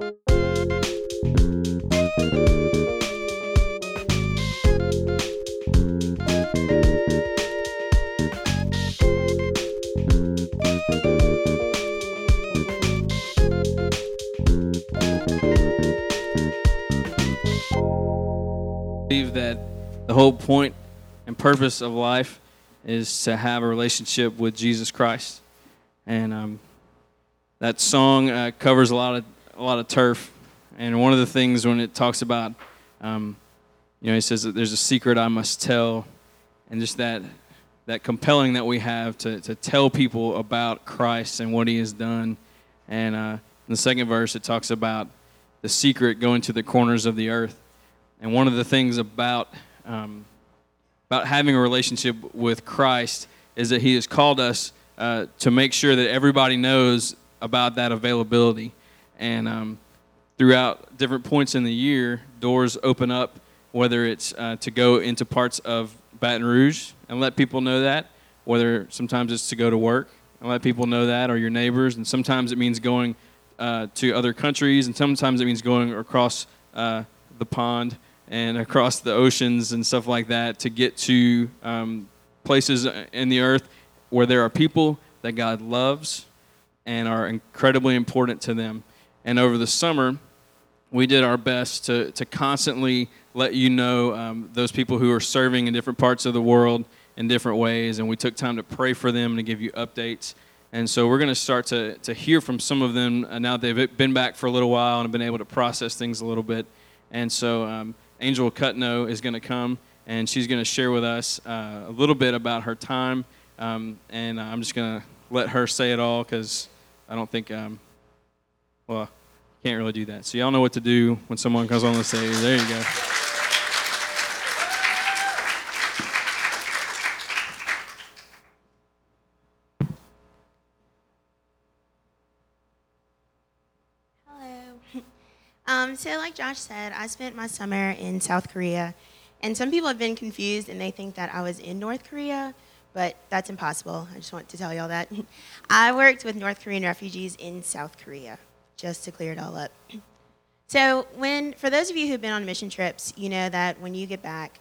that the whole point and purpose of life is to have a relationship with Jesus Christ, and um, that song uh, covers a lot of a lot of turf. And one of the things when it talks about, um, you know, he says that there's a secret I must tell, and just that that compelling that we have to to tell people about Christ and what He has done. And uh, in the second verse, it talks about the secret going to the corners of the earth. And one of the things about um, about having a relationship with Christ is that He has called us uh, to make sure that everybody knows about that availability. And um, throughout different points in the year, doors open up, whether it's uh, to go into parts of Baton Rouge and let people know that, whether sometimes it's to go to work and let people know that, or your neighbors, and sometimes it means going uh, to other countries, and sometimes it means going across uh, the pond and across the oceans and stuff like that to get to um, places in the earth where there are people that God loves and are incredibly important to them. And over the summer, we did our best to, to constantly let you know um, those people who are serving in different parts of the world in different ways. And we took time to pray for them and to give you updates. And so we're going to start to, to hear from some of them uh, now they've been back for a little while and have been able to process things a little bit. And so um, Angel Cutno is going to come and she's going to share with us uh, a little bit about her time. Um, and I'm just going to let her say it all because I don't think, um, well, can't really do that. So y'all know what to do when someone comes on the stage. There you go. Hello. Um, so, like Josh said, I spent my summer in South Korea, and some people have been confused and they think that I was in North Korea, but that's impossible. I just want to tell y'all that. I worked with North Korean refugees in South Korea, just to clear it all up. So, when for those of you who've been on mission trips, you know that when you get back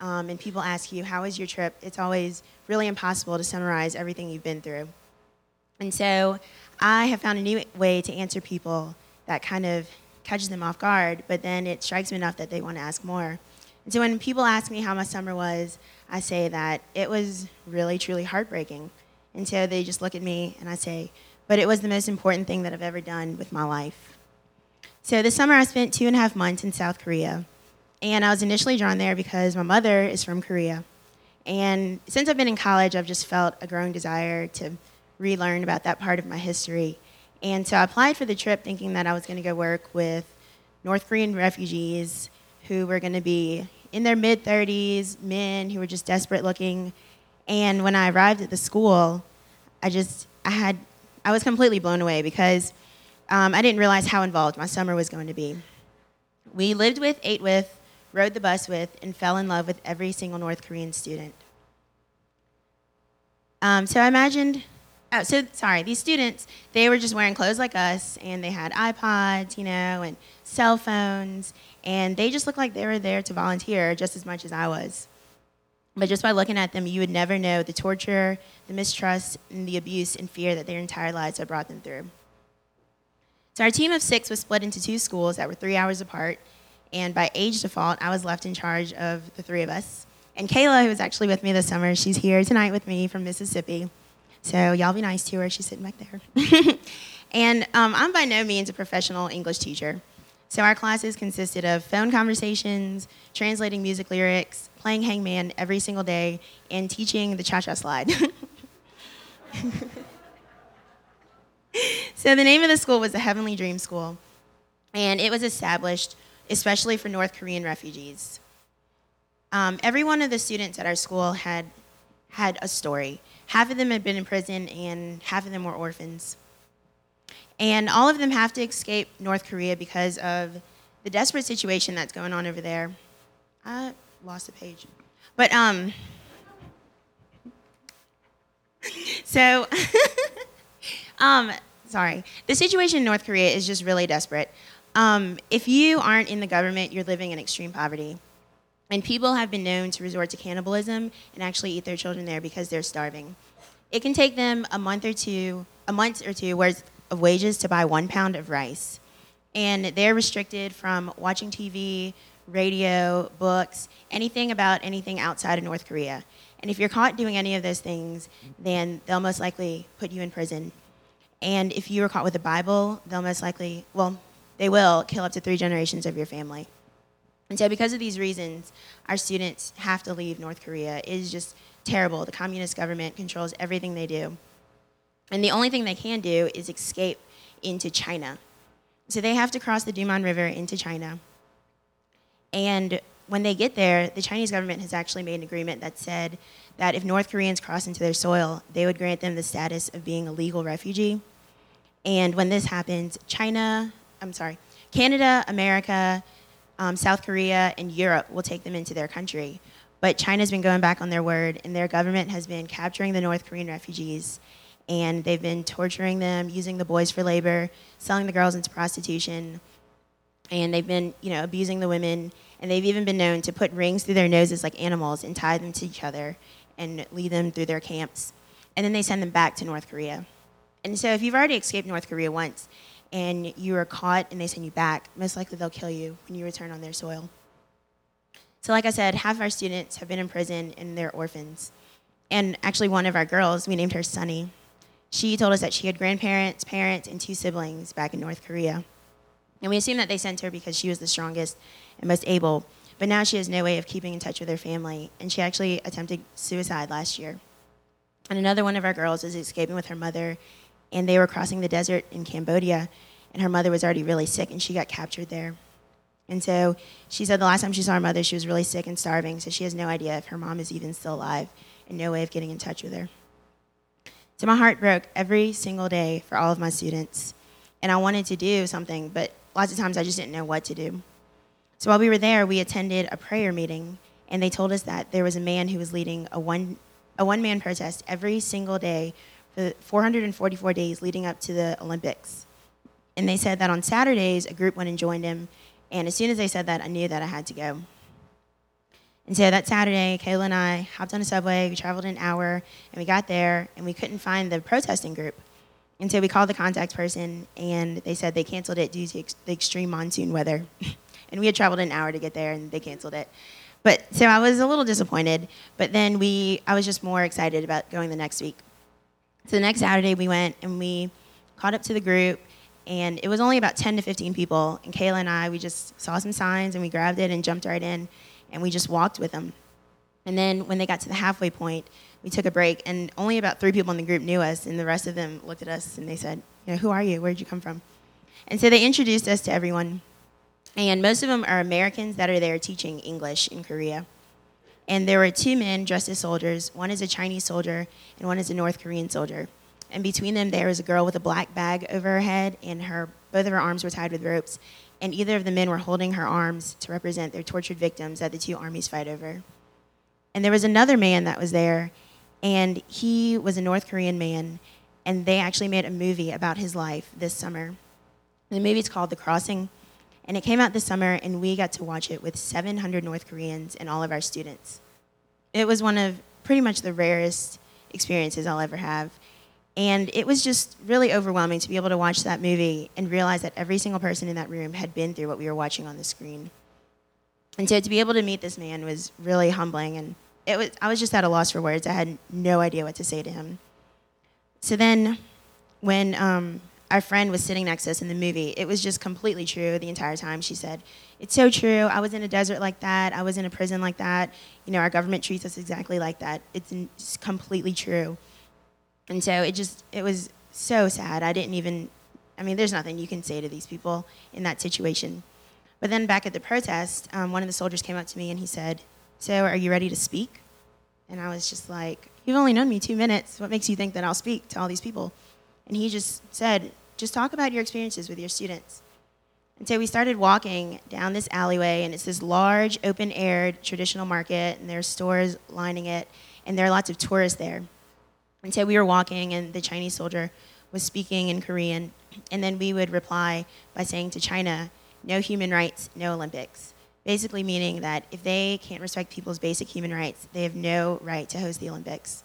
um, and people ask you, How was your trip? it's always really impossible to summarize everything you've been through. And so, I have found a new way to answer people that kind of catches them off guard, but then it strikes me enough that they want to ask more. And so when people ask me how my summer was, I say that it was really, truly heartbreaking. And so they just look at me and I say, but it was the most important thing that I've ever done with my life. So this summer I spent two and a half months in South Korea. And I was initially drawn there because my mother is from Korea. And since I've been in college, I've just felt a growing desire to relearn about that part of my history. And so I applied for the trip thinking that I was going to go work with North Korean refugees who were going to be in their mid 30s, men who were just desperate looking. And when I arrived at the school, I just, I had, I was completely blown away because um, I didn't realize how involved my summer was going to be. We lived with, ate with, rode the bus with, and fell in love with every single North Korean student. Um, so I imagined Oh, so sorry, these students, they were just wearing clothes like us, and they had iPods, you know, and cell phones, and they just looked like they were there to volunteer just as much as I was. But just by looking at them, you would never know the torture, the mistrust, and the abuse and fear that their entire lives had brought them through. So our team of six was split into two schools that were three hours apart, and by age default, I was left in charge of the three of us. And Kayla, who was actually with me this summer, she's here tonight with me from Mississippi. So y'all be nice to her. She's sitting back there. and um, I'm by no means a professional English teacher. So our classes consisted of phone conversations, translating music lyrics, playing hangman every single day, and teaching the cha-cha slide. so the name of the school was the Heavenly Dream School, and it was established especially for North Korean refugees. Um, every one of the students at our school had had a story. Half of them had been in prison, and half of them were orphans. And all of them have to escape North Korea because of the desperate situation that's going on over there. I lost a page. But, um, so, um, sorry. The situation in North Korea is just really desperate. Um, if you aren't in the government, you're living in extreme poverty. And people have been known to resort to cannibalism and actually eat their children there because they're starving. It can take them a month or two, a month or two worth of wages to buy one pound of rice. And they're restricted from watching TV, radio, books, anything about anything outside of North Korea. And if you're caught doing any of those things, then they'll most likely put you in prison. And if you were caught with a Bible, they'll most likely, well, they will kill up to three generations of your family. And so, because of these reasons, our students have to leave North Korea. It is just terrible. The communist government controls everything they do. And the only thing they can do is escape into China. So, they have to cross the Tumen River into China. And when they get there, the Chinese government has actually made an agreement that said that if North Koreans cross into their soil, they would grant them the status of being a legal refugee. And when this happens, China, I'm sorry, Canada, America, um, South Korea, and Europe will take them into their country. But China's been going back on their word, and their government has been capturing the North Korean refugees, and they've been torturing them, using the boys for labor, selling the girls into prostitution, and they've been, you know, abusing the women, and they've even been known to put rings through their noses like animals and tie them to each other and lead them through their camps. And then they send them back to North Korea. And so if you've already escaped North Korea once and you are caught and they send you back, most likely they'll kill you when you return on their soil. So, like I said, half our students have been in prison and they're orphans. And actually, one of our girls, we named her Sunny, she told us that she had grandparents, parents, and two siblings back in North Korea. And we assumed that they sent her because she was the strongest and most able. But now she has no way of keeping in touch with her family, and she actually attempted suicide last year. And another one of our girls is escaping with her mother, and they were crossing the desert in Cambodia, and her mother was already really sick, and she got captured there. And so she said the last time she saw her mother, she was really sick and starving, so she has no idea if her mom is even still alive, and no way of getting in touch with her. So my heart broke every single day for all of my students, and I wanted to do something, but lots of times I just didn't know what to do. So while we were there, we attended a prayer meeting, and they told us that there was a man who was leading a one a one man protest every single day for 444 days leading up to the Olympics. And they said that on Saturdays, a group went and joined him. And as soon as they said that, I knew that I had to go. And so that Saturday, Kayla and I hopped on a subway. We traveled an hour, and we got there, and we couldn't find the protesting group. And so we called the contact person, and they said they canceled it due to ex- the extreme monsoon weather. and we had traveled an hour to get there, and they canceled it. But so I was a little disappointed. But then we, I was just more excited about going the next week. So the next Saturday we went and we caught up to the group, and it was only about 10 to 15 people. And Kayla and I, we just saw some signs and we grabbed it and jumped right in, and we just walked with them. And then when they got to the halfway point, we took a break, and only about three people in the group knew us, and the rest of them looked at us and they said, "You know, who are you? Where did you come from?" And so they introduced us to everyone. And most of them are Americans that are there teaching English in Korea. And there were two men dressed as soldiers. One is a Chinese soldier, and one is a North Korean soldier. And between them, there was a girl with a black bag over her head, and her both of her arms were tied with ropes. And either of the men were holding her arms to represent their tortured victims that the two armies fight over. And there was another man that was there, and he was a North Korean man, and they actually made a movie about his life this summer. The movie is called The Crossing and it came out this summer, and we got to watch it with 700 North Koreans and all of our students. It was one of pretty much the rarest experiences I'll ever have. And it was just really overwhelming to be able to watch that movie and realize that every single person in that room had been through what we were watching on the screen. And so to be able to meet this man was really humbling. And it was, I was just at a loss for words. I had no idea what to say to him. So then, when um, our friend was sitting next to us in the movie. It was just completely true the entire time. She said, It's so true. I was in a desert like that. I was in a prison like that. You know, our government treats us exactly like that. It's, it's completely true. And so it just, it was so sad. I didn't even, I mean, there's nothing you can say to these people in that situation. But then back at the protest, um, one of the soldiers came up to me and he said, So are you ready to speak? And I was just like, You've only known me two minutes. What makes you think that I'll speak to all these people? And he just said, just talk about your experiences with your students. And so we started walking down this alleyway, and it's this large, open air traditional market, and there's stores lining it, and there are lots of tourists there. And so we were walking, and the Chinese soldier was speaking in Korean, and then we would reply by saying to China, no human rights, no Olympics. Basically, meaning that if they can't respect people's basic human rights, they have no right to host the Olympics.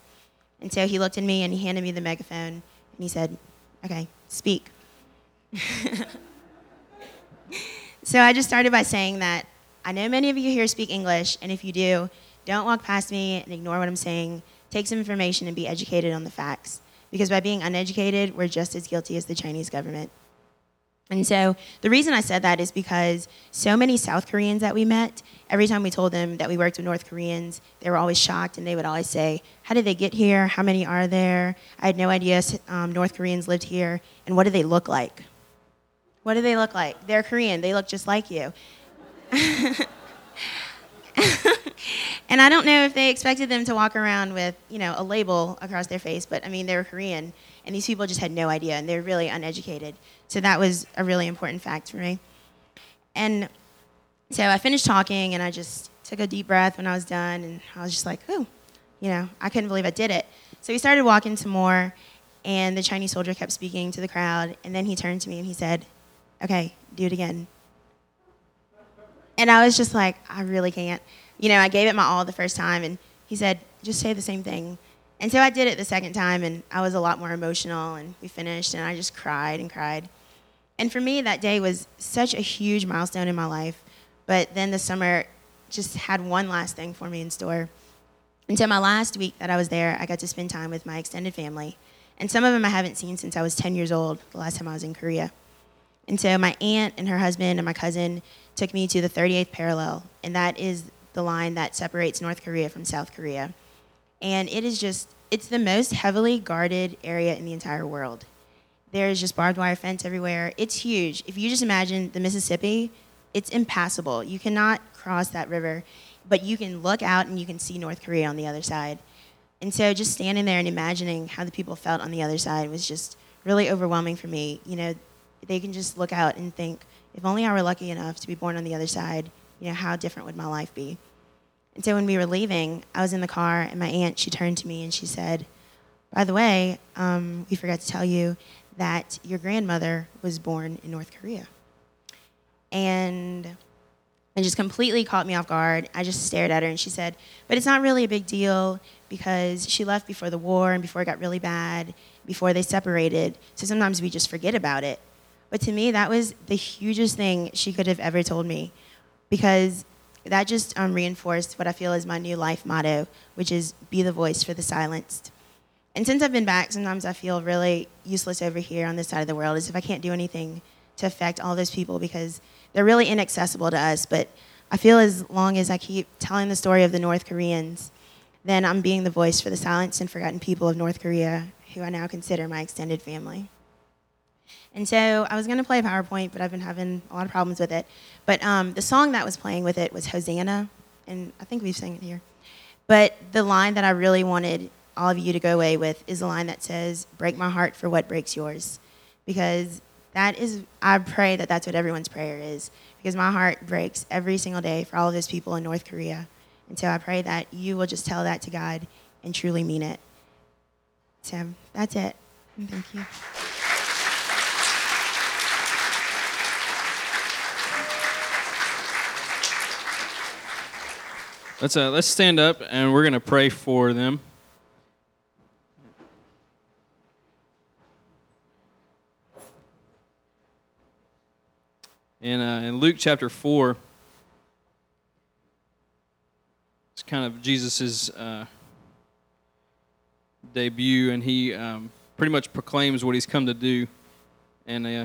And so he looked at me and he handed me the megaphone and he said, Okay, speak. so I just started by saying that I know many of you here speak English, and if you do, don't walk past me and ignore what I'm saying. Take some information and be educated on the facts. Because by being uneducated, we're just as guilty as the Chinese government. And so the reason I said that is because so many South Koreans that we met, every time we told them that we worked with North Koreans, they were always shocked and they would always say, How did they get here? How many are there? I had no idea um, North Koreans lived here. And what do they look like? What do they look like? They're Korean, they look just like you. and I don't know if they expected them to walk around with, you know, a label across their face, but I mean, they were Korean, and these people just had no idea, and they're really uneducated. So that was a really important fact for me. And so I finished talking, and I just took a deep breath when I was done, and I was just like, "Ooh," you know, I couldn't believe I did it. So we started walking some more, and the Chinese soldier kept speaking to the crowd, and then he turned to me and he said, "Okay, do it again." And I was just like, I really can't. You know, I gave it my all the first time, and he said, just say the same thing. And so I did it the second time, and I was a lot more emotional, and we finished, and I just cried and cried. And for me, that day was such a huge milestone in my life. But then the summer just had one last thing for me in store. So my last week that I was there, I got to spend time with my extended family. And some of them I haven't seen since I was 10 years old, the last time I was in Korea. And so my aunt and her husband and my cousin took me to the 38th parallel, and that is the line that separates North Korea from South Korea. And it is just, it's the most heavily guarded area in the entire world. There's just barbed wire fence everywhere. It's huge. If you just imagine the Mississippi, it's impassable. You cannot cross that river, but you can look out and you can see North Korea on the other side. And so just standing there and imagining how the people felt on the other side was just really overwhelming for me. You know, they can just look out and think, if only I were lucky enough to be born on the other side, you know, how different would my life be? And so when we were leaving, I was in the car, and my aunt, she turned to me and she said, By the way, um, we forgot to tell you that your grandmother was born in North Korea. And it just completely caught me off guard. I just stared at her, and she said, But it's not really a big deal because she left before the war and before it got really bad, before they separated. So sometimes we just forget about it. But to me, that was the hugest thing she could have ever told me because that just um, reinforced what I feel is my new life motto, which is be the voice for the silenced. And since I've been back, sometimes I feel really useless over here on this side of the world, as if I can't do anything to affect all those people because they're really inaccessible to us. But I feel as long as I keep telling the story of the North Koreans, then I'm being the voice for the silenced and forgotten people of North Korea, who I now consider my extended family. And so I was going to play PowerPoint, but I've been having a lot of problems with it. But um, the song that was playing with it was Hosanna, and I think we've sang it here. But the line that I really wanted all of you to go away with is the line that says, Break my heart for what breaks yours. Because that is, I pray that that's what everyone's prayer is. Because my heart breaks every single day for all of those people in North Korea. And so I pray that you will just tell that to God and truly mean it. So that's it. Thank you. Let's uh, let's stand up and we're gonna pray for them. In uh, in Luke chapter four, it's kind of Jesus's uh, debut, and he um, pretty much proclaims what he's come to do, and uh,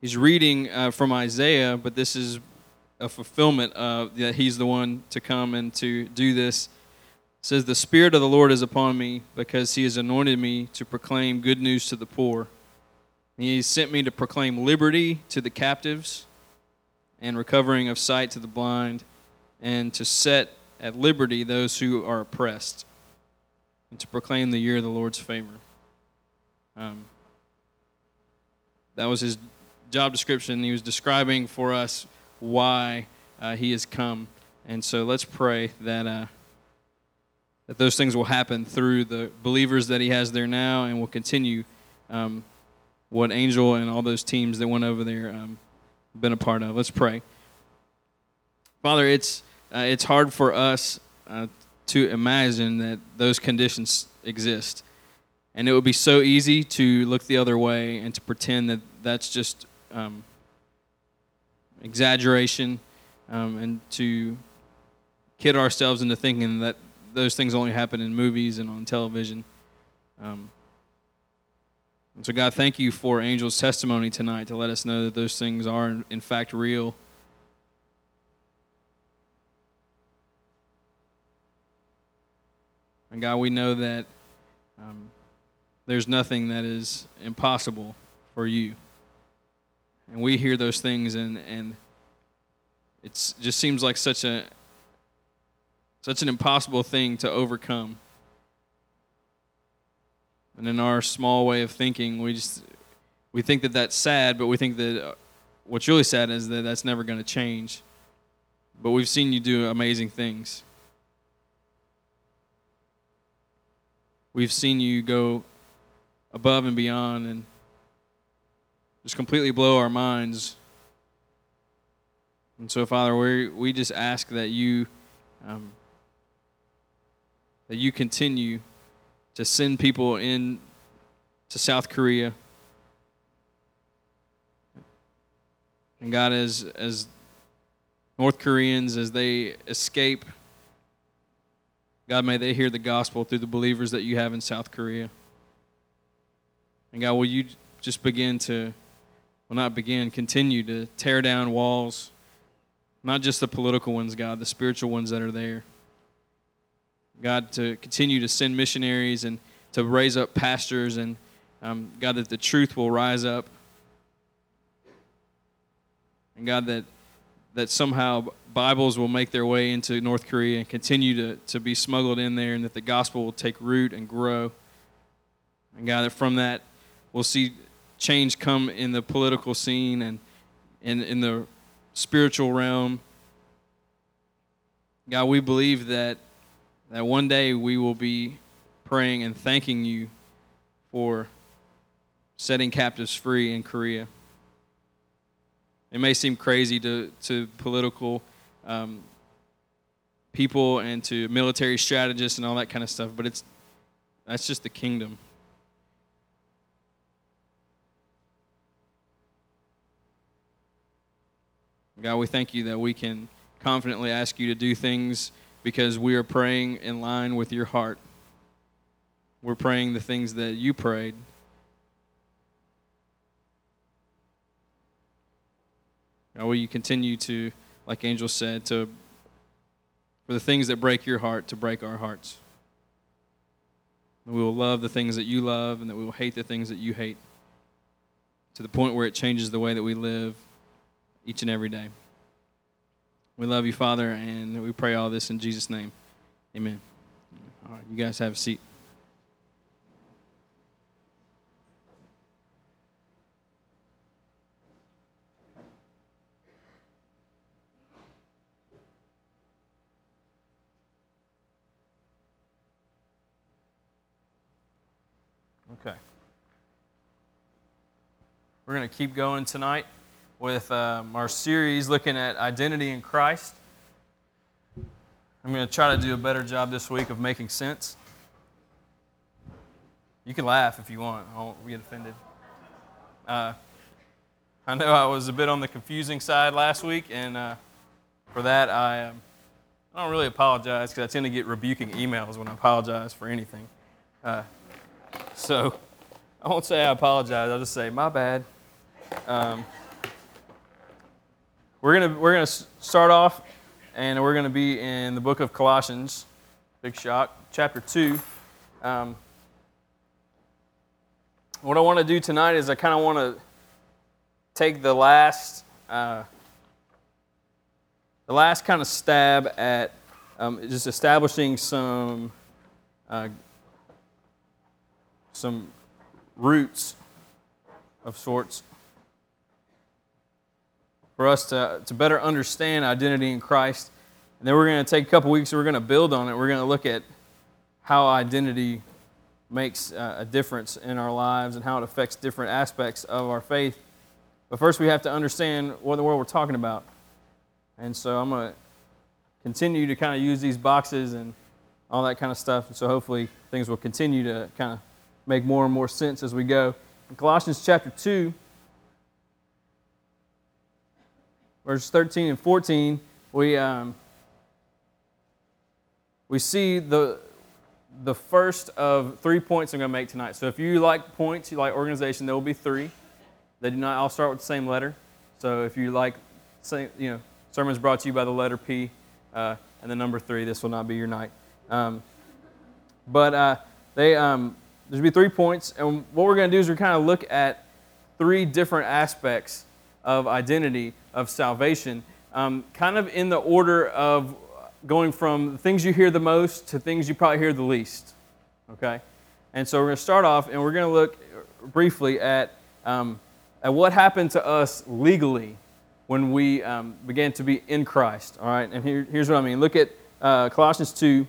he's reading uh, from Isaiah, but this is a fulfillment of that he's the one to come and to do this. It says the spirit of the Lord is upon me because he has anointed me to proclaim good news to the poor. He sent me to proclaim liberty to the captives and recovering of sight to the blind and to set at liberty those who are oppressed and to proclaim the year of the Lord's favor. Um, that was his job description. He was describing for us why uh, he has come. And so let's pray that, uh, that those things will happen through the believers that He has there now, and will continue um, what Angel and all those teams that went over there um, been a part of. Let's pray. Father, it's uh, it's hard for us uh, to imagine that those conditions exist. And it would be so easy to look the other way and to pretend that that's just um, exaggeration um, and to kid ourselves into thinking that those things only happen in movies and on television. Um, and so, God, thank you for Angel's testimony tonight to let us know that those things are, in fact, real. And God, we know that um, there's nothing that is impossible for you. And we hear those things, and, and it just seems like such a such an impossible thing to overcome. And in our small way of thinking, we just we think that that's sad, but we think that uh, what's really sad is that that's never going to change. But we've seen you do amazing things. We've seen you go above and beyond and just completely blow our minds. And so, Father, we we just ask that you um, that you continue to send people in to South Korea. And God, as as North Koreans, as they escape, God, may they hear the gospel through the believers that you have in South Korea. And God, will you just begin to, well, not begin, continue to tear down walls, not just the political ones, God, the spiritual ones that are there. God, to continue to send missionaries and to raise up pastors, and um, God, that the truth will rise up. And God, that, that somehow Bibles will make their way into North Korea and continue to, to be smuggled in there, and that the gospel will take root and grow. And God, that from that, we'll see change come in the political scene and in, in the spiritual realm. God, we believe that, that one day we will be praying and thanking you for setting captives free in Korea. It may seem crazy to, to political um, people and to military strategists and all that kind of stuff, but it's that's just the kingdom. God, we thank you that we can confidently ask you to do things because we are praying in line with your heart. We're praying the things that you prayed. God, will you continue to, like Angel said, to for the things that break your heart to break our hearts? we will love the things that you love and that we will hate the things that you hate to the point where it changes the way that we live each and every day. We love you, Father, and we pray all this in Jesus' name. Amen. All right, you guys have a seat. Okay. We're going to keep going tonight with um, our series looking at identity in Christ. I'm going to try to do a better job this week of making sense. You can laugh if you want, I won't get offended. Uh, I know I was a bit on the confusing side last week, and uh, for that, I, um, I don't really apologize because I tend to get rebuking emails when I apologize for anything. Uh, so I won't say I apologize, I'll just say, my bad. Um, we're gonna we're gonna start off, and we're gonna be in the book of Colossians. Big shock, chapter two. Um, what I want to do tonight is I kind of want to take the last uh, the last kind of stab at um, just establishing some uh, some roots of sorts for us to, to better understand identity in Christ. And then we're going to take a couple weeks and we're going to build on it. We're going to look at how identity makes uh, a difference in our lives and how it affects different aspects of our faith. But first, we have to understand what in the world we're talking about. And so I'm going to continue to kind of use these boxes and all that kind of stuff. And so hopefully things will continue to kind of make more and more sense as we go. In Colossians chapter 2, verses 13 and 14, we, um, we see the, the first of three points I'm going to make tonight. So if you like points, you like organization, there will be three. They do not all start with the same letter. So if you like, say, you know, sermons brought to you by the letter P uh, and the number three, this will not be your night. Um, but uh, they, um, there's be three points, and what we're going to do is we're kind of look at three different aspects of identity of salvation, um, kind of in the order of going from things you hear the most to things you probably hear the least. Okay? And so we're going to start off and we're going to look briefly at, um, at what happened to us legally when we um, began to be in Christ. All right? And here, here's what I mean. Look at uh, Colossians 2,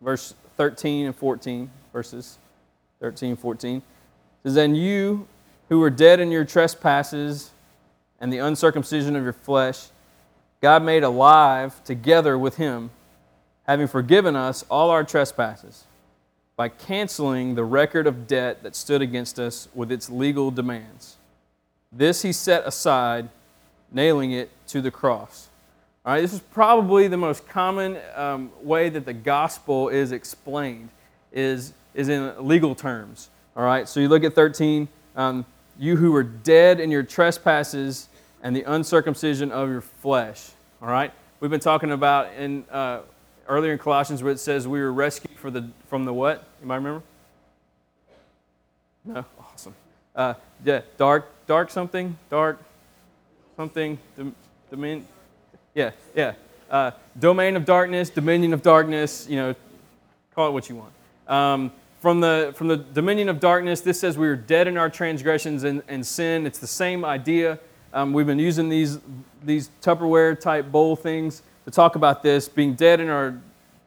verse 13 and 14, verses 13 14. It says, Then you who were dead in your trespasses and the uncircumcision of your flesh, God made alive together with him, having forgiven us all our trespasses by canceling the record of debt that stood against us with its legal demands. This he set aside, nailing it to the cross. All right, this is probably the most common um, way that the gospel is explained, is, is in legal terms. All right, so you look at 13, um, you who were dead in your trespasses and the uncircumcision of your flesh. All right? We've been talking about in uh, earlier in Colossians where it says we were rescued for the, from the what? You might remember? No? Awesome. Uh, yeah, dark, dark something, dark something, domain. Yeah, yeah. Uh, domain of darkness, dominion of darkness, you know, call it what you want. Um, from the, from the dominion of darkness, this says we were dead in our transgressions and, and sin. It's the same idea. Um, we've been using these, these Tupperware type bowl things to talk about this being dead in our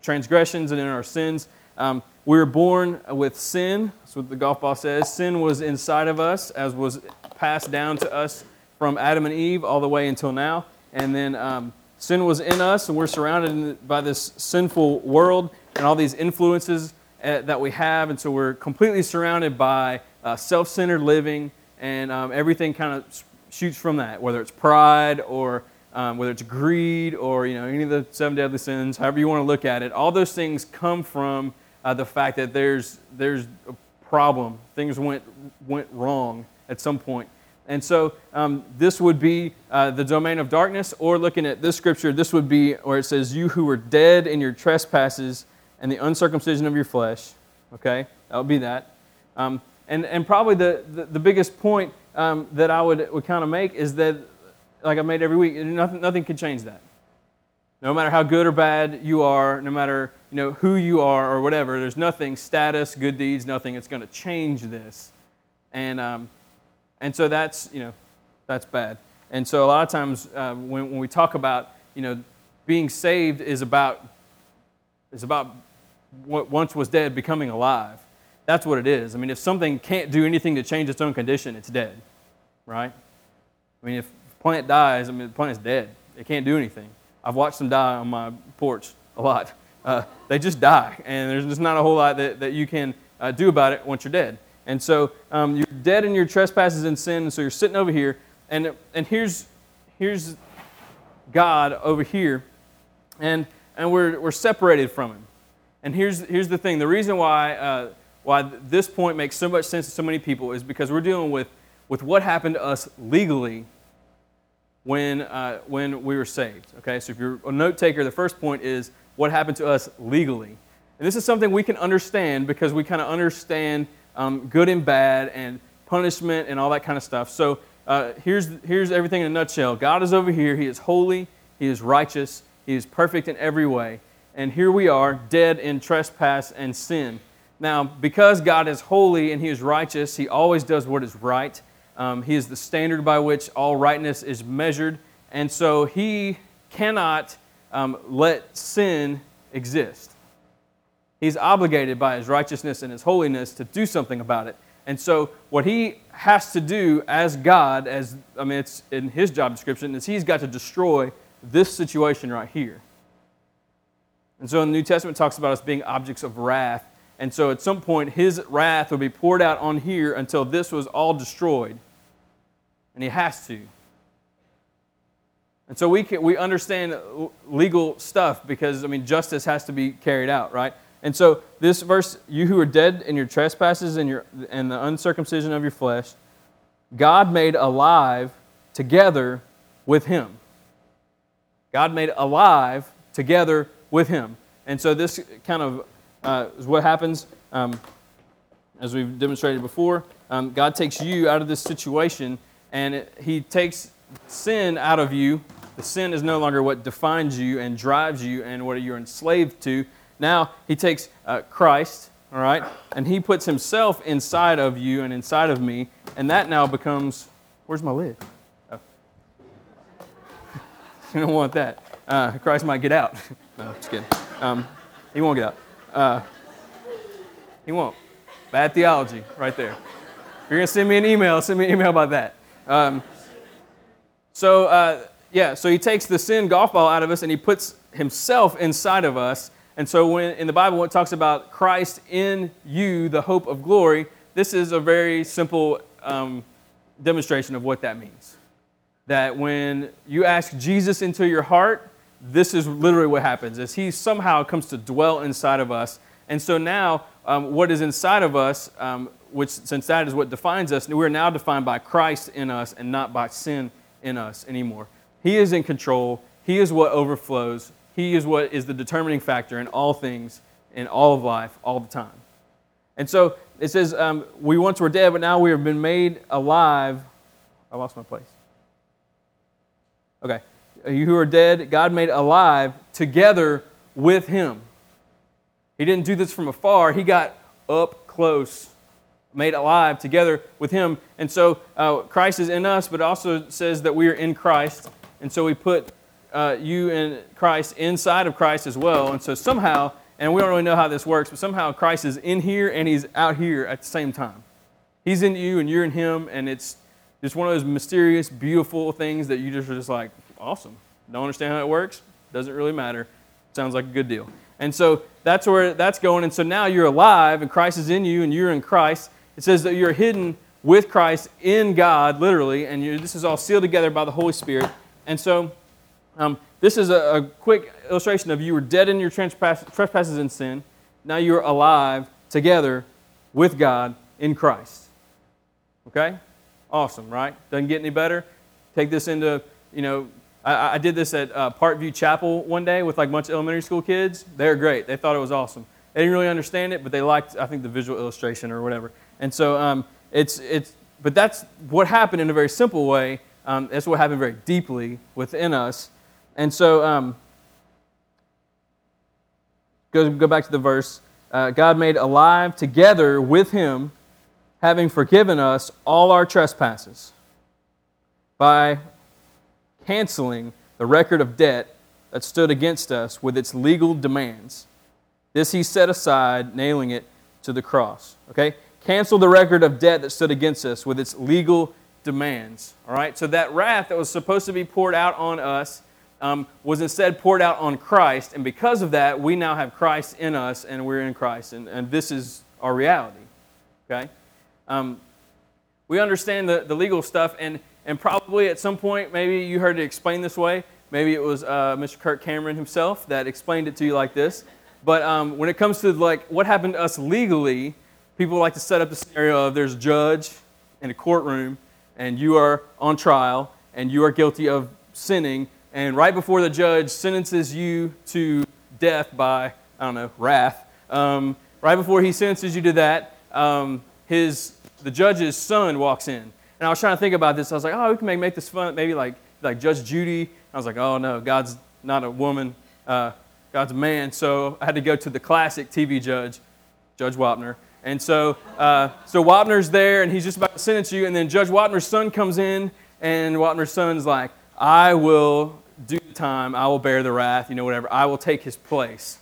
transgressions and in our sins. Um, we were born with sin. That's what the golf ball says. Sin was inside of us, as was passed down to us from Adam and Eve all the way until now. And then um, sin was in us, and we're surrounded by this sinful world and all these influences uh, that we have. And so we're completely surrounded by uh, self centered living, and um, everything kind of shoots from that, whether it's pride or um, whether it's greed or you know any of the seven deadly sins, however you want to look at it. All those things come from uh, the fact that there's there's a problem. Things went went wrong at some point. And so um, this would be uh, the domain of darkness, or looking at this scripture, this would be where it says, You who were dead in your trespasses and the uncircumcision of your flesh. Okay, that would be that. Um, and, and probably the, the, the biggest point um, that I would, would kind of make is that, like I made every week, nothing, nothing can change that. No matter how good or bad you are, no matter you know, who you are or whatever, there's nothing, status, good deeds, nothing that's going to change this. And, um, and so that's, you know, that's bad. And so a lot of times uh, when, when we talk about, you know, being saved is about, is about what once was dead becoming alive. That's what it is. I mean, if something can't do anything to change its own condition, it's dead, right? I mean, if plant dies, I mean, the plant is dead. It can't do anything. I've watched them die on my porch a lot. Uh, they just die, and there's just not a whole lot that, that you can uh, do about it once you're dead. And so um, you're dead in your trespasses and sin, and so you're sitting over here, and, and here's, here's God over here, and, and we're, we're separated from Him. And here's, here's the thing the reason why uh, why this point makes so much sense to so many people is because we're dealing with, with what happened to us legally when, uh, when we were saved. Okay, so if you're a note taker, the first point is what happened to us legally. And this is something we can understand because we kind of understand um, good and bad and punishment and all that kind of stuff. So uh, here's, here's everything in a nutshell God is over here, He is holy, He is righteous, He is perfect in every way. And here we are, dead in trespass and sin. Now, because God is holy and He is righteous, He always does what is right. Um, he is the standard by which all rightness is measured. And so He cannot um, let sin exist. He's obligated by his righteousness and his holiness to do something about it. And so, what he has to do as God, as I mean, it's in his job description, is he's got to destroy this situation right here. And so, in the New Testament, talks about us being objects of wrath. And so, at some point, his wrath will be poured out on here until this was all destroyed. And he has to. And so we, can, we understand legal stuff because, I mean, justice has to be carried out, right? And so this verse, you who are dead in your trespasses and, your, and the uncircumcision of your flesh, God made alive together with him. God made alive together with him. And so this kind of uh, is what happens, um, as we've demonstrated before. Um, God takes you out of this situation and it, he takes sin out of you. The sin is no longer what defines you and drives you and what you're enslaved to now he takes uh, Christ, all right, and he puts himself inside of you and inside of me, and that now becomes where's my lid? Oh. you don't want that. Uh, Christ might get out. no, just kidding. Um, he won't get out. Uh, he won't. Bad theology right there. If you're going to send me an email, send me an email about that. Um, so, uh, yeah, so he takes the sin golf ball out of us and he puts himself inside of us and so, when in the Bible, when it talks about Christ in you, the hope of glory, this is a very simple um, demonstration of what that means. That when you ask Jesus into your heart, this is literally what happens: is He somehow comes to dwell inside of us. And so now, um, what is inside of us, um, which since that is what defines us, we're now defined by Christ in us and not by sin in us anymore. He is in control. He is what overflows. He is what is the determining factor in all things, in all of life, all the time. And so it says, um, We once were dead, but now we have been made alive. I lost my place. Okay. You who are dead, God made alive together with Him. He didn't do this from afar, He got up close, made alive together with Him. And so uh, Christ is in us, but also says that we are in Christ. And so we put uh, you and Christ inside of Christ as well. And so somehow, and we don't really know how this works, but somehow Christ is in here and he's out here at the same time. He's in you and you're in him, and it's just one of those mysterious, beautiful things that you just are just like, awesome. Don't understand how it works. Doesn't really matter. Sounds like a good deal. And so that's where that's going. And so now you're alive, and Christ is in you, and you're in Christ. It says that you're hidden with Christ in God, literally, and this is all sealed together by the Holy Spirit. And so um, this is a, a, quick illustration of you were dead in your trespasses and sin. Now you're alive together with God in Christ. Okay? Awesome, right? Doesn't get any better. Take this into, you know, I, I did this at uh, Parkview Chapel one day with like a bunch of elementary school kids. They were great. They thought it was awesome. They didn't really understand it, but they liked, I think, the visual illustration or whatever. And so um, it's, it's, but that's what happened in a very simple way. Um, that's what happened very deeply within us and so, um, go, go back to the verse. Uh, God made alive together with him, having forgiven us all our trespasses by canceling the record of debt that stood against us with its legal demands. This he set aside, nailing it to the cross. Okay? Cancel the record of debt that stood against us with its legal demands. All right? So that wrath that was supposed to be poured out on us um, was instead poured out on Christ. And because of that, we now have Christ in us and we're in Christ. And, and this is our reality. Okay? Um, we understand the, the legal stuff, and, and probably at some point, maybe you heard it explained this way. Maybe it was uh, Mr. Kirk Cameron himself that explained it to you like this. But um, when it comes to like what happened to us legally, people like to set up the scenario of there's a judge in a courtroom, and you are on trial, and you are guilty of sinning, and right before the judge sentences you to death by, I don't know, wrath, um, right before he sentences you to that, um, his, the judge's son walks in. And I was trying to think about this. I was like, oh, we can make, make this fun, maybe like, like Judge Judy. I was like, oh, no, God's not a woman, uh, God's a man. So I had to go to the classic TV judge, Judge Wapner. And so, uh, so Wapner's there, and he's just about to sentence you. And then Judge Wapner's son comes in, and Wapner's son's like, I will do the time, I will bear the wrath, you know, whatever. I will take his place.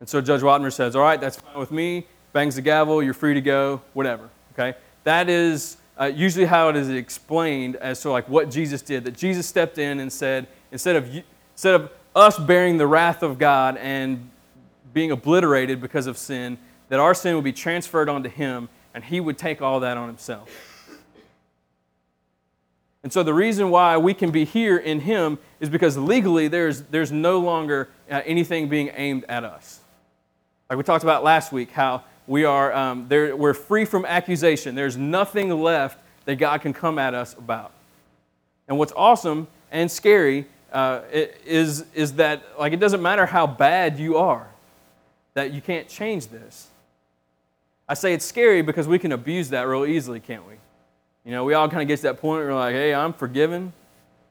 And so Judge Wapner says, All right, that's fine with me. Bangs the gavel, you're free to go, whatever. Okay? That is uh, usually how it is explained as to like what Jesus did. That Jesus stepped in and said, instead of, instead of us bearing the wrath of God and being obliterated because of sin, that our sin would be transferred onto him and he would take all that on himself. And so the reason why we can be here in him is because legally there's, there's no longer uh, anything being aimed at us. Like we talked about last week, how we are um, there, we're free from accusation. There's nothing left that God can come at us about. And what's awesome and scary uh, is, is that like it doesn't matter how bad you are, that you can't change this. I say it's scary because we can abuse that real easily, can't we? You know, we all kind of get to that point where we're like, hey, I'm forgiven.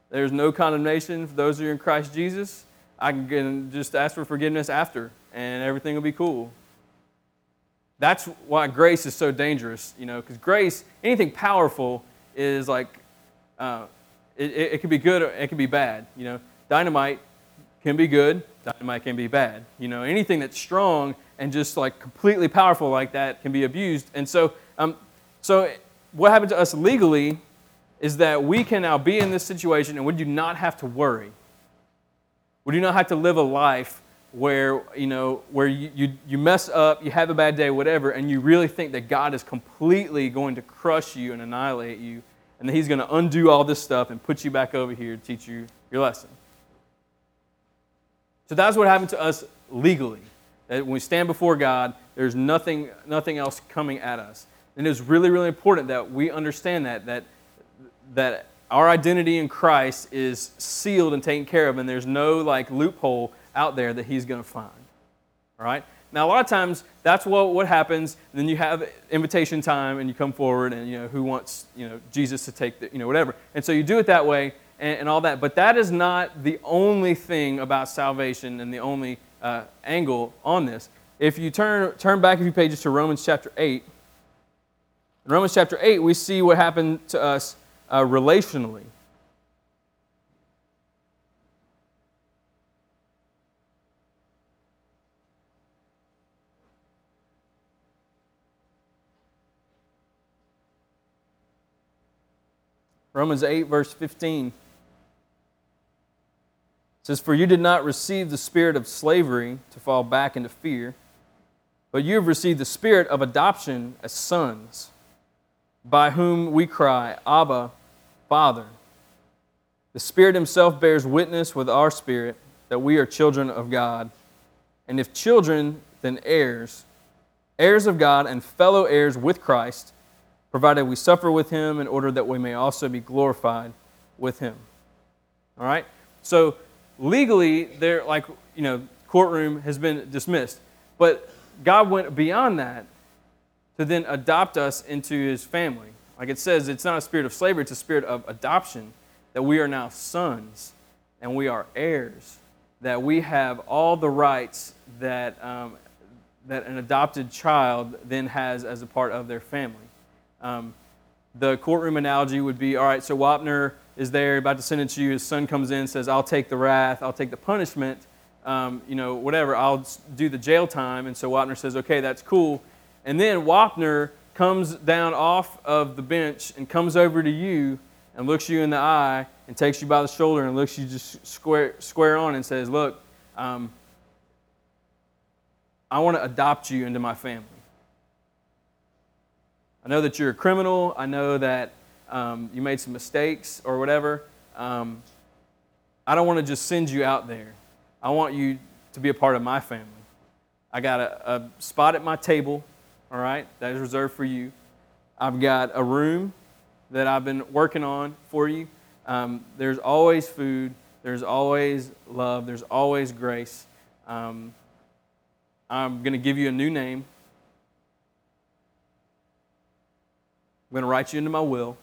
There's no condemnation for those who are in Christ Jesus. I can just ask for forgiveness after, and everything will be cool. That's why grace is so dangerous, you know, because grace, anything powerful is like, uh, it, it, it can be good or it can be bad. You know, dynamite can be good, dynamite can be bad. You know, anything that's strong and just like completely powerful like that can be abused. And so, um, so what happened to us legally is that we can now be in this situation and we do not have to worry. We do not have to live a life where you know where you, you, you mess up you have a bad day whatever and you really think that god is completely going to crush you and annihilate you and that he's going to undo all this stuff and put you back over here to teach you your lesson. So that's what happened to us legally. That when we stand before god there's nothing nothing else coming at us. And it's really really important that we understand that that that our identity in christ is sealed and taken care of and there's no like loophole out there that he's going to find. All right? Now, a lot of times, that's what, what happens. Then you have invitation time, and you come forward, and, you know, who wants, you know, Jesus to take the, you know, whatever. And so you do it that way and, and all that. But that is not the only thing about salvation and the only uh, angle on this. If you turn, turn back a few pages to Romans chapter 8, in Romans chapter 8, we see what happened to us uh, relationally. Romans 8, verse 15 says, For you did not receive the spirit of slavery to fall back into fear, but you have received the spirit of adoption as sons, by whom we cry, Abba, Father. The Spirit Himself bears witness with our spirit that we are children of God. And if children, then heirs, heirs of God and fellow heirs with Christ provided we suffer with him in order that we may also be glorified with him. All right? So legally, there, like, you know, courtroom has been dismissed. But God went beyond that to then adopt us into his family. Like it says, it's not a spirit of slavery, it's a spirit of adoption, that we are now sons and we are heirs, that we have all the rights that, um, that an adopted child then has as a part of their family. Um, the courtroom analogy would be all right, so Wapner is there, about to sentence you. His son comes in, says, I'll take the wrath, I'll take the punishment, um, you know, whatever, I'll do the jail time. And so Wapner says, okay, that's cool. And then Wapner comes down off of the bench and comes over to you and looks you in the eye and takes you by the shoulder and looks you just square, square on and says, Look, um, I want to adopt you into my family. I know that you're a criminal. I know that um, you made some mistakes or whatever. Um, I don't want to just send you out there. I want you to be a part of my family. I got a, a spot at my table, all right, that is reserved for you. I've got a room that I've been working on for you. Um, there's always food, there's always love, there's always grace. Um, I'm going to give you a new name. I'm going to write you into my will.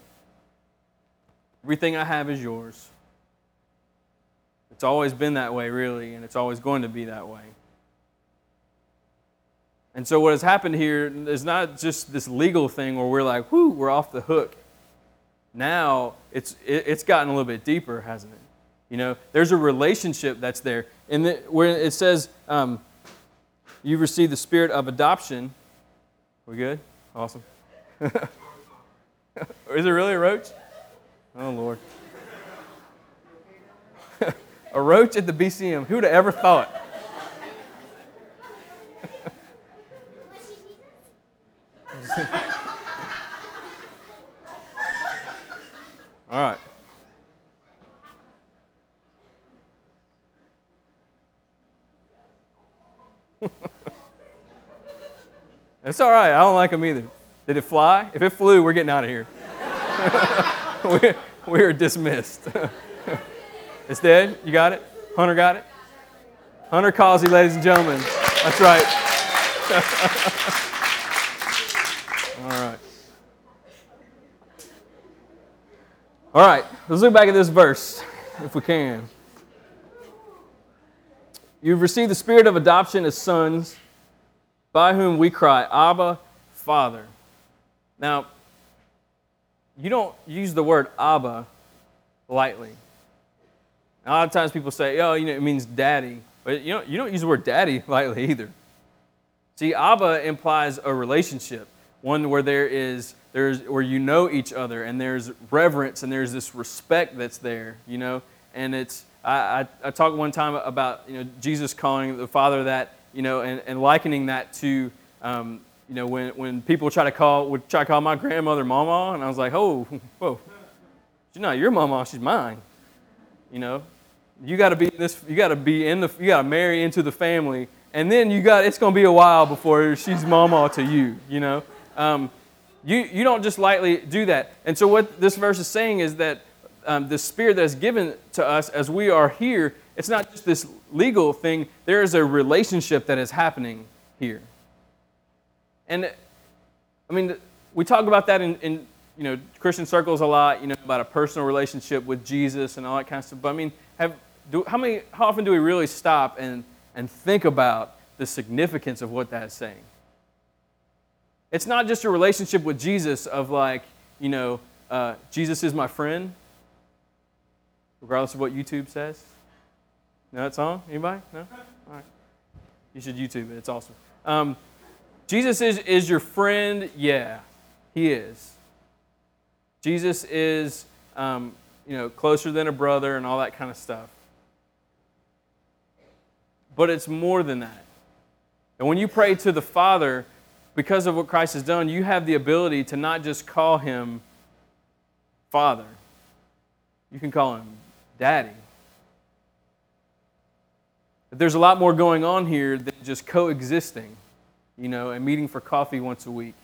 Everything I have is yours. It's always been that way, really, and it's always going to be that way. And so, what has happened here is not just this legal thing where we're like, whoo, we're off the hook. Now, it's, it's gotten a little bit deeper, hasn't it? You know, there's a relationship that's there. And the, where it says, um, you've received the spirit of adoption. We good? Awesome. Is it really a roach? Oh, Lord. a roach at the BCM. Who would have ever thought? All right. It's all right. I don't like them either. Did it fly? If it flew, we're getting out of here. we, we are dismissed. it's dead? You got it? Hunter got it? Hunter Causey, ladies and gentlemen. That's right. all right. All right, let's look back at this verse, if we can. You've received the spirit of adoption as sons by whom we cry, Abba, Father. Now, you don't use the word Abba lightly. A lot of times people say, oh, you know, it means daddy. But you don't, you don't use the word daddy lightly either. See, Abba implies a relationship, one where there is there's where you know each other and there's reverence and there's this respect that's there, you know. And it's I, I, I talked one time about you know Jesus calling the Father that you know, and, and likening that to, um, you know, when, when people try to call, would try to call my grandmother mama, and I was like, oh, whoa, she's not your mama, she's mine. You know, you got to be this, you got to be in the, you got to marry into the family, and then you got, it's to be a while before she's mama to you, you know. Um, you, you don't just lightly do that. And so what this verse is saying is that um, the spirit that is given to us as we are here it's not just this legal thing, there is a relationship that is happening here. And I mean, we talk about that in, in you know Christian circles a lot, you know, about a personal relationship with Jesus and all that kind of stuff. But I mean, have do, how many how often do we really stop and and think about the significance of what that is saying? It's not just a relationship with Jesus of like, you know, uh, Jesus is my friend, regardless of what YouTube says. Know that song? Anybody? No? All right. You should YouTube it. It's awesome. Um, Jesus is, is your friend? Yeah, he is. Jesus is, um, you know, closer than a brother and all that kind of stuff. But it's more than that. And when you pray to the Father, because of what Christ has done, you have the ability to not just call him Father, you can call him Daddy. But there's a lot more going on here than just coexisting, you know, and meeting for coffee once a week.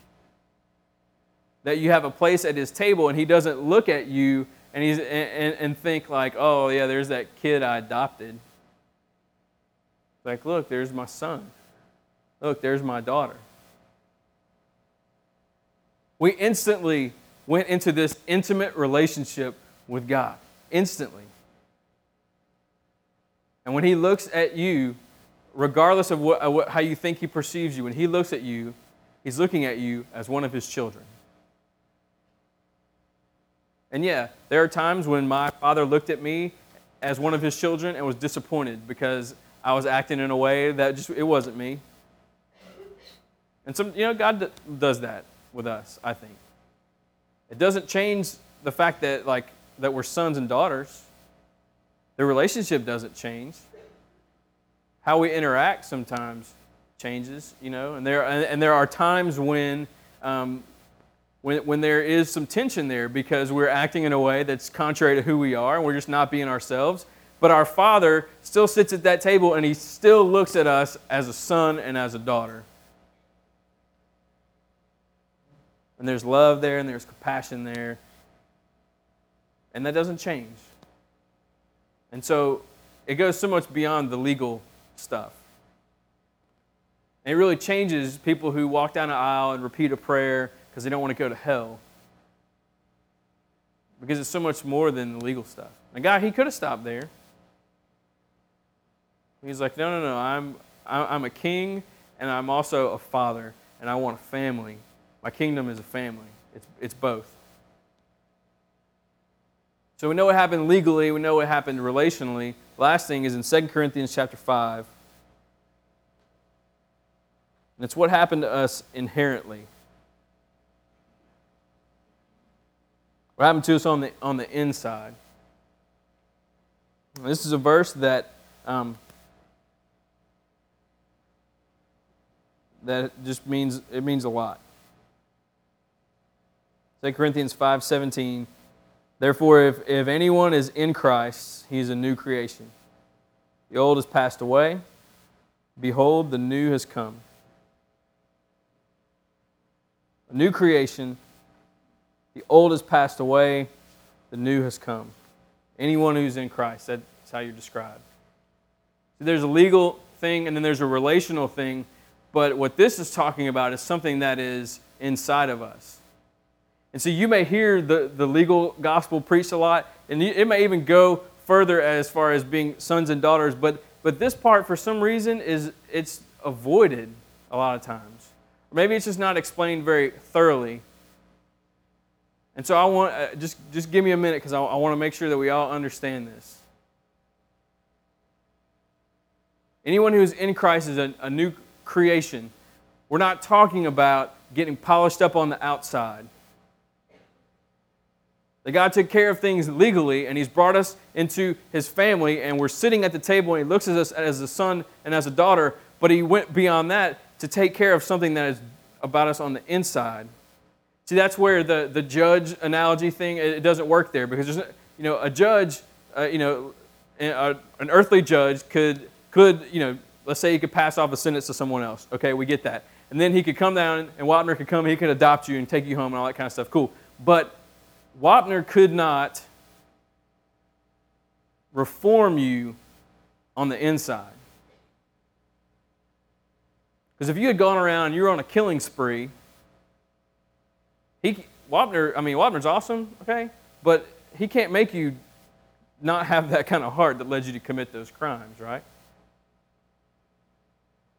That you have a place at his table and he doesn't look at you and, he's, and, and think like, oh, yeah, there's that kid I adopted. Like, look, there's my son. Look, there's my daughter. We instantly went into this intimate relationship with God. Instantly. And when he looks at you, regardless of what, what, how you think he perceives you, when he looks at you, he's looking at you as one of his children. And yeah, there are times when my father looked at me as one of his children and was disappointed because I was acting in a way that just it wasn't me. And some, you know, God does that with us, I think. It doesn't change the fact that like that we're sons and daughters. The relationship doesn't change. How we interact sometimes changes, you know, and there, and there are times when, um, when, when there is some tension there because we're acting in a way that's contrary to who we are and we're just not being ourselves. But our Father still sits at that table and He still looks at us as a son and as a daughter. And there's love there and there's compassion there. And that doesn't change. And so it goes so much beyond the legal stuff. And it really changes people who walk down an aisle and repeat a prayer because they don't want to go to hell. Because it's so much more than the legal stuff. The guy, he could have stopped there. He's like, no, no, no, I'm, I'm a king and I'm also a father and I want a family. My kingdom is a family, it's, it's both. So we know what happened legally, we know what happened relationally. Last thing is in 2 Corinthians chapter 5. And it's what happened to us inherently. What happened to us on the, on the inside. This is a verse that um, that just means it means a lot. 2 Corinthians 5:17 Therefore if, if anyone is in Christ he is a new creation. The old has passed away behold the new has come. A new creation the old has passed away the new has come. Anyone who's in Christ that's how you're described. There's a legal thing and then there's a relational thing but what this is talking about is something that is inside of us. And so you may hear the, the legal gospel preached a lot, and it may even go further as far as being sons and daughters, but, but this part, for some reason, is it's avoided a lot of times. Or maybe it's just not explained very thoroughly. And so I want, uh, just, just give me a minute because I, I want to make sure that we all understand this. Anyone who is in Christ is a, a new creation. We're not talking about getting polished up on the outside. That God took care of things legally and He's brought us into His family, and we're sitting at the table and He looks at us as a son and as a daughter, but He went beyond that to take care of something that is about us on the inside. See, that's where the, the judge analogy thing, it doesn't work there because, there's, you know, a judge, uh, you know, an earthly judge could, could, you know, let's say he could pass off a sentence to someone else. Okay, we get that. And then he could come down, and Wapner could come, he could adopt you and take you home and all that kind of stuff. Cool. But Wapner could not reform you on the inside. Because if you had gone around and you were on a killing spree, he, Wapner, I mean, Wapner's awesome, okay? But he can't make you not have that kind of heart that led you to commit those crimes, right?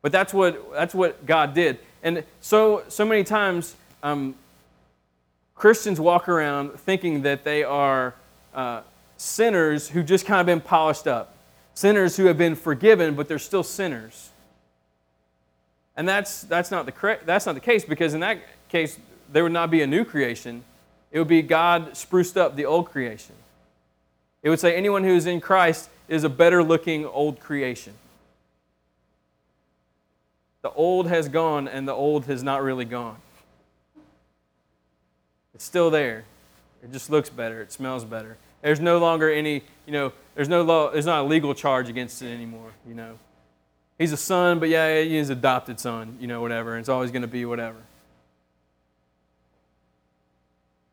But that's what, that's what God did. And so, so many times, um, Christians walk around thinking that they are uh, sinners who just kind of been polished up, sinners who have been forgiven, but they're still sinners. And that's, that's, not the, that's not the case because in that case, there would not be a new creation. It would be God spruced up the old creation. It would say anyone who is in Christ is a better looking old creation. The old has gone and the old has not really gone. It's still there. It just looks better. It smells better. There's no longer any, you know, there's no law, there's not a legal charge against it anymore, you know. He's a son, but yeah, he's an adopted son, you know, whatever. And it's always going to be whatever.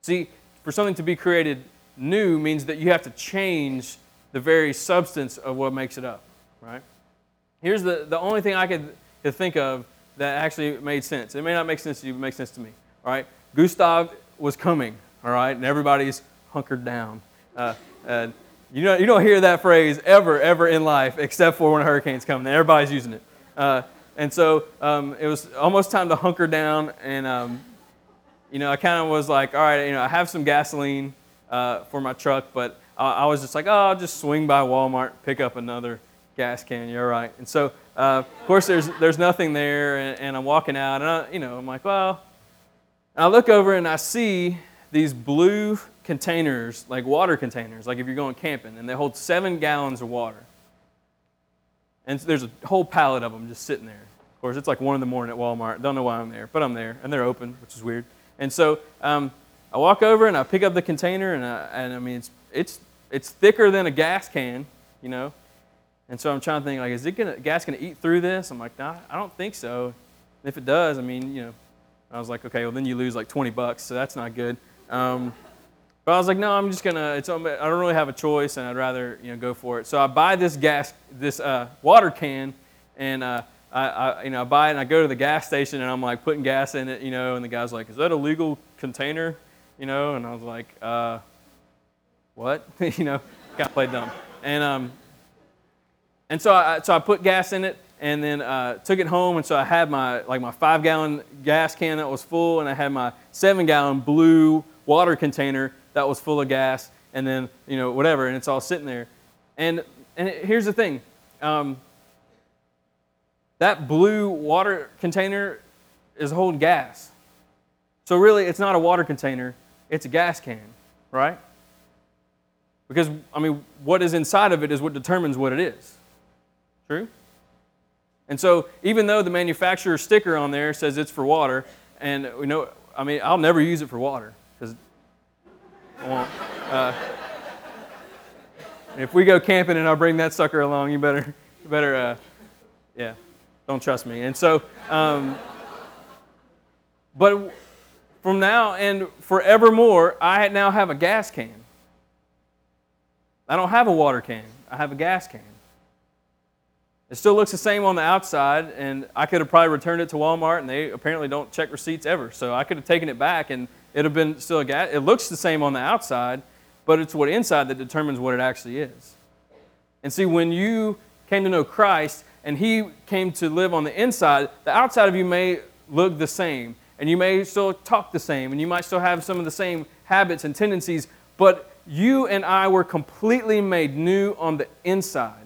See, for something to be created new means that you have to change the very substance of what makes it up, right? Here's the, the only thing I could to think of that actually made sense. It may not make sense to you, but it makes sense to me. All right, Gustav was coming. All right, and everybody's hunkered down. Uh, and you know, you don't hear that phrase ever, ever in life, except for when a hurricane's coming. Everybody's using it. Uh, and so um, it was almost time to hunker down, and um, you know, I kind of was like, all right, you know, I have some gasoline uh, for my truck, but I, I was just like, oh, I'll just swing by Walmart, pick up another gas can. You're right. And so uh, of course, there's, there's nothing there, and, and I'm walking out, and I, you know, I'm like, well, I look over and I see these blue containers, like water containers, like if you're going camping, and they hold seven gallons of water. And there's a whole pallet of them just sitting there. Of course, it's like one in the morning at Walmart. Don't know why I'm there, but I'm there, and they're open, which is weird. And so um, I walk over and I pick up the container, and I, and I mean, it's, it's, it's thicker than a gas can, you know, and so I'm trying to think, like, is it gonna gas gonna eat through this? I'm like, nah, I don't think so. And if it does, I mean, you know, I was like, okay, well then you lose like 20 bucks, so that's not good. Um, but I was like, no, I'm just gonna. It's I don't really have a choice, and I'd rather you know go for it. So I buy this gas, this uh, water can, and uh, I, I, you know I buy it, and I go to the gas station, and I'm like putting gas in it, you know, and the guy's like, is that a legal container, you know? And I was like, uh, what, you know, got played dumb. And um, and so I, so I put gas in it and then uh, took it home. And so I had my like my five gallon gas can that was full, and I had my seven gallon blue water container that was full of gas, and then you know whatever, and it's all sitting there. And and here's the thing. Um, that blue water container is holding gas. So really, it's not a water container, it's a gas can, right? Because, I mean, what is inside of it is what determines what it is. True? And so, even though the manufacturer sticker on there says it's for water, and we know, I mean, I'll never use it for water because uh, if we go camping and I bring that sucker along, you better, you better, uh, yeah, don't trust me. And so, um, but from now and forevermore, I now have a gas can. I don't have a water can, I have a gas can. It still looks the same on the outside, and I could have probably returned it to Walmart, and they apparently don't check receipts ever. So I could have taken it back, and it would have been still a gas. It looks the same on the outside, but it's what inside that determines what it actually is. And see, when you came to know Christ and He came to live on the inside, the outside of you may look the same, and you may still talk the same, and you might still have some of the same habits and tendencies, but you and I were completely made new on the inside.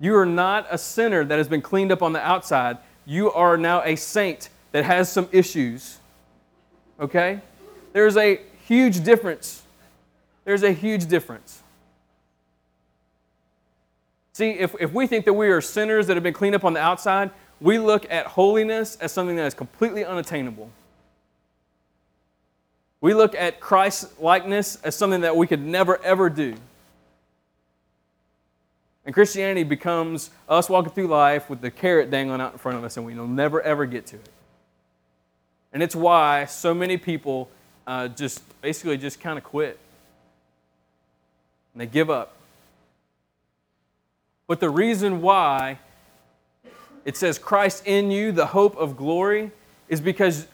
You are not a sinner that has been cleaned up on the outside. You are now a saint that has some issues. Okay? There's a huge difference. There's a huge difference. See, if, if we think that we are sinners that have been cleaned up on the outside, we look at holiness as something that is completely unattainable. We look at Christ likeness as something that we could never, ever do. And Christianity becomes us walking through life with the carrot dangling out in front of us, and we will never, ever get to it. And it's why so many people uh, just basically just kind of quit. And they give up. But the reason why it says Christ in you, the hope of glory, is because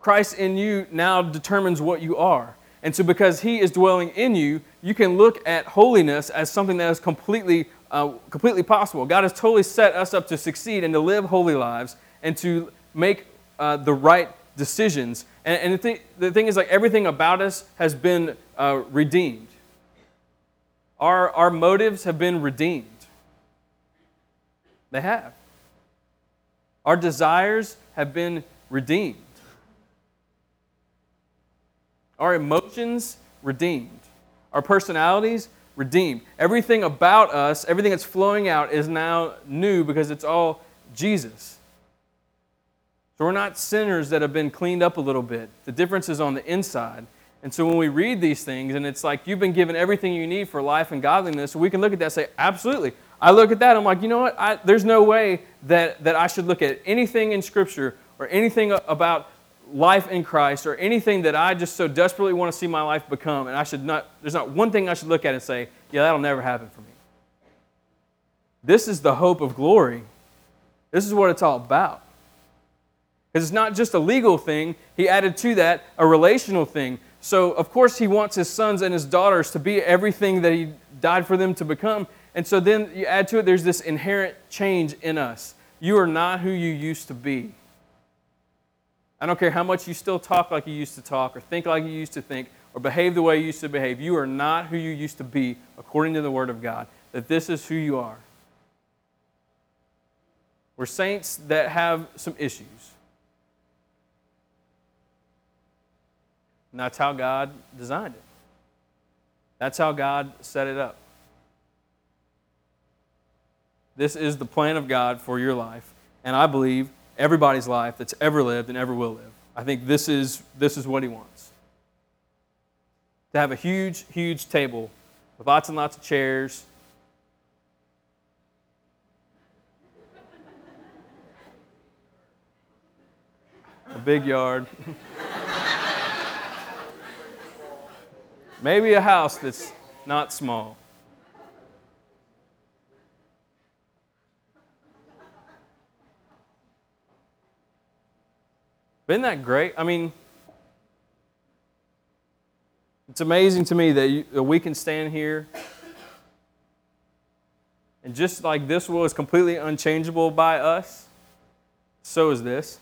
Christ in you now determines what you are. And so, because He is dwelling in you, you can look at holiness as something that is completely, uh, completely possible. God has totally set us up to succeed and to live holy lives and to make uh, the right decisions. And, and the, thing, the, thing, is, like, everything about us has been uh, redeemed. Our, our motives have been redeemed. They have. Our desires have been redeemed. Our emotions, redeemed. Our personalities, redeemed. Everything about us, everything that's flowing out, is now new because it's all Jesus. So we're not sinners that have been cleaned up a little bit. The difference is on the inside. And so when we read these things, and it's like you've been given everything you need for life and godliness, we can look at that and say, absolutely. I look at that, I'm like, you know what? I, there's no way that, that I should look at anything in Scripture or anything about life in Christ or anything that I just so desperately want to see my life become, and I should not, there's not one thing I should look at and say, yeah, that'll never happen for me. This is the hope of glory. This is what it's all about. Because it's not just a legal thing, he added to that a relational thing. So, of course, he wants his sons and his daughters to be everything that he died for them to become. And so then you add to it, there's this inherent change in us. You are not who you used to be. I don't care how much you still talk like you used to talk, or think like you used to think, or behave the way you used to behave. You are not who you used to be according to the Word of God, that this is who you are. We're saints that have some issues. And that's how God designed it. That's how God set it up. This is the plan of God for your life. And I believe everybody's life that's ever lived and ever will live. I think this is, this is what he wants. To have a huge, huge table with lots and lots of chairs. A big yard. Maybe a house that's not small. Isn't that great? I mean, it's amazing to me that, you, that we can stand here and just like this will is completely unchangeable by us, so is this.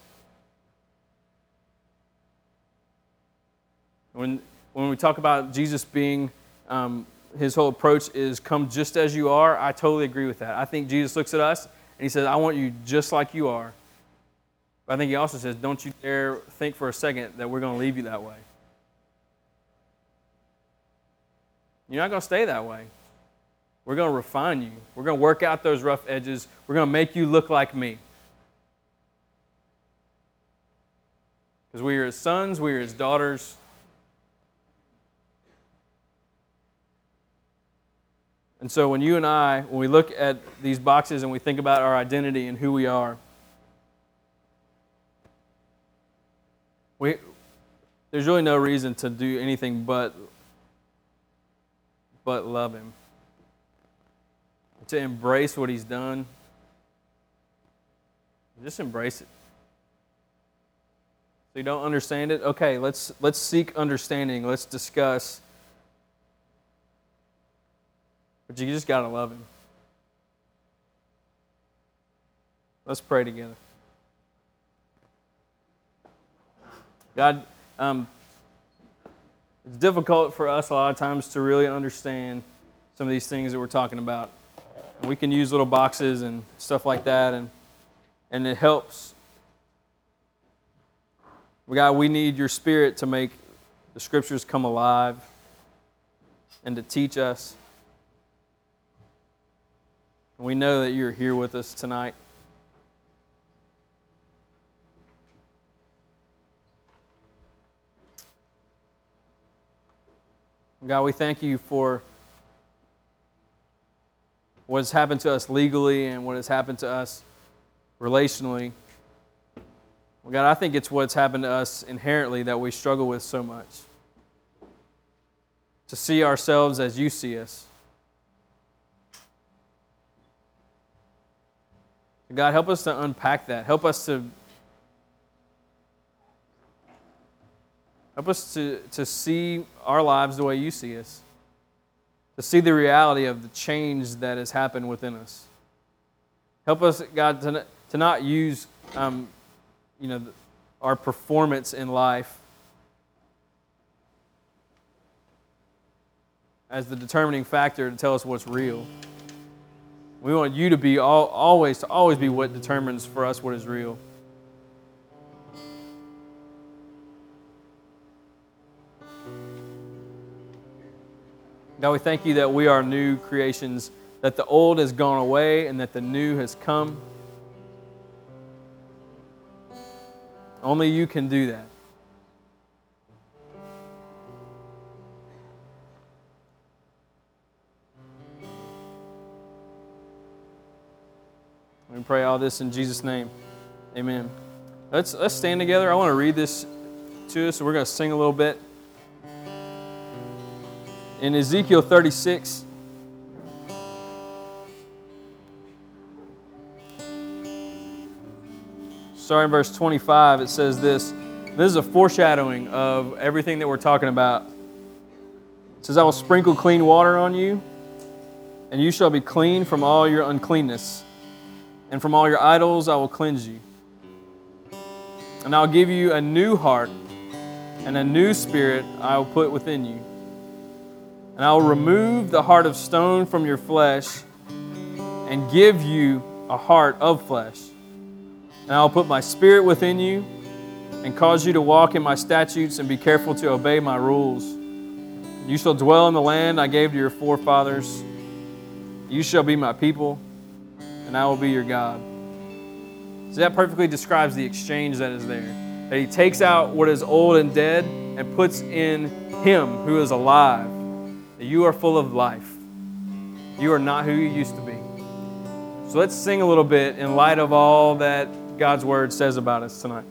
When, when we talk about Jesus being, um, his whole approach is come just as you are, I totally agree with that. I think Jesus looks at us and he says, I want you just like you are. But I think he also says, don't you dare think for a second that we're going to leave you that way. You're not going to stay that way. We're going to refine you. We're going to work out those rough edges. We're going to make you look like me. Because we are his sons, we are his daughters. And so when you and I, when we look at these boxes and we think about our identity and who we are, we, there's really no reason to do anything but, but love him. To embrace what he's done. Just embrace it. So you don't understand it? Okay, let's let's seek understanding. Let's discuss but you just got to love Him. Let's pray together. God, um, it's difficult for us a lot of times to really understand some of these things that we're talking about. We can use little boxes and stuff like that, and, and it helps. God, we need your spirit to make the scriptures come alive and to teach us. We know that you're here with us tonight. God, we thank you for what has happened to us legally and what has happened to us relationally. Well, God, I think it's what's happened to us inherently that we struggle with so much. To see ourselves as you see us. God, help us to unpack that. Help us to help us to, to see our lives the way you see us. To see the reality of the change that has happened within us. Help us, God, to, to not use um, you know, our performance in life as the determining factor to tell us what's real. We want you to be all, always to always be what determines for us what is real. God, we thank you that we are new creations, that the old has gone away and that the new has come. Only you can do that. We pray all this in Jesus' name. Amen. Let's, let's stand together. I want to read this to us, and we're going to sing a little bit. In Ezekiel 36, starting verse 25, it says this. This is a foreshadowing of everything that we're talking about. It says, I will sprinkle clean water on you, and you shall be clean from all your uncleanness and from all your idols I will cleanse you. And I'll give you a new heart, and a new spirit I will put within you. And I will remove the heart of stone from your flesh, and give you a heart of flesh. And I will put my spirit within you, and cause you to walk in my statutes and be careful to obey my rules. You shall dwell in the land I gave to your forefathers. You shall be my people and I will be your God. So that perfectly describes the exchange that is there. That he takes out what is old and dead and puts in him who is alive. That you are full of life. You are not who you used to be. So let's sing a little bit in light of all that God's word says about us tonight.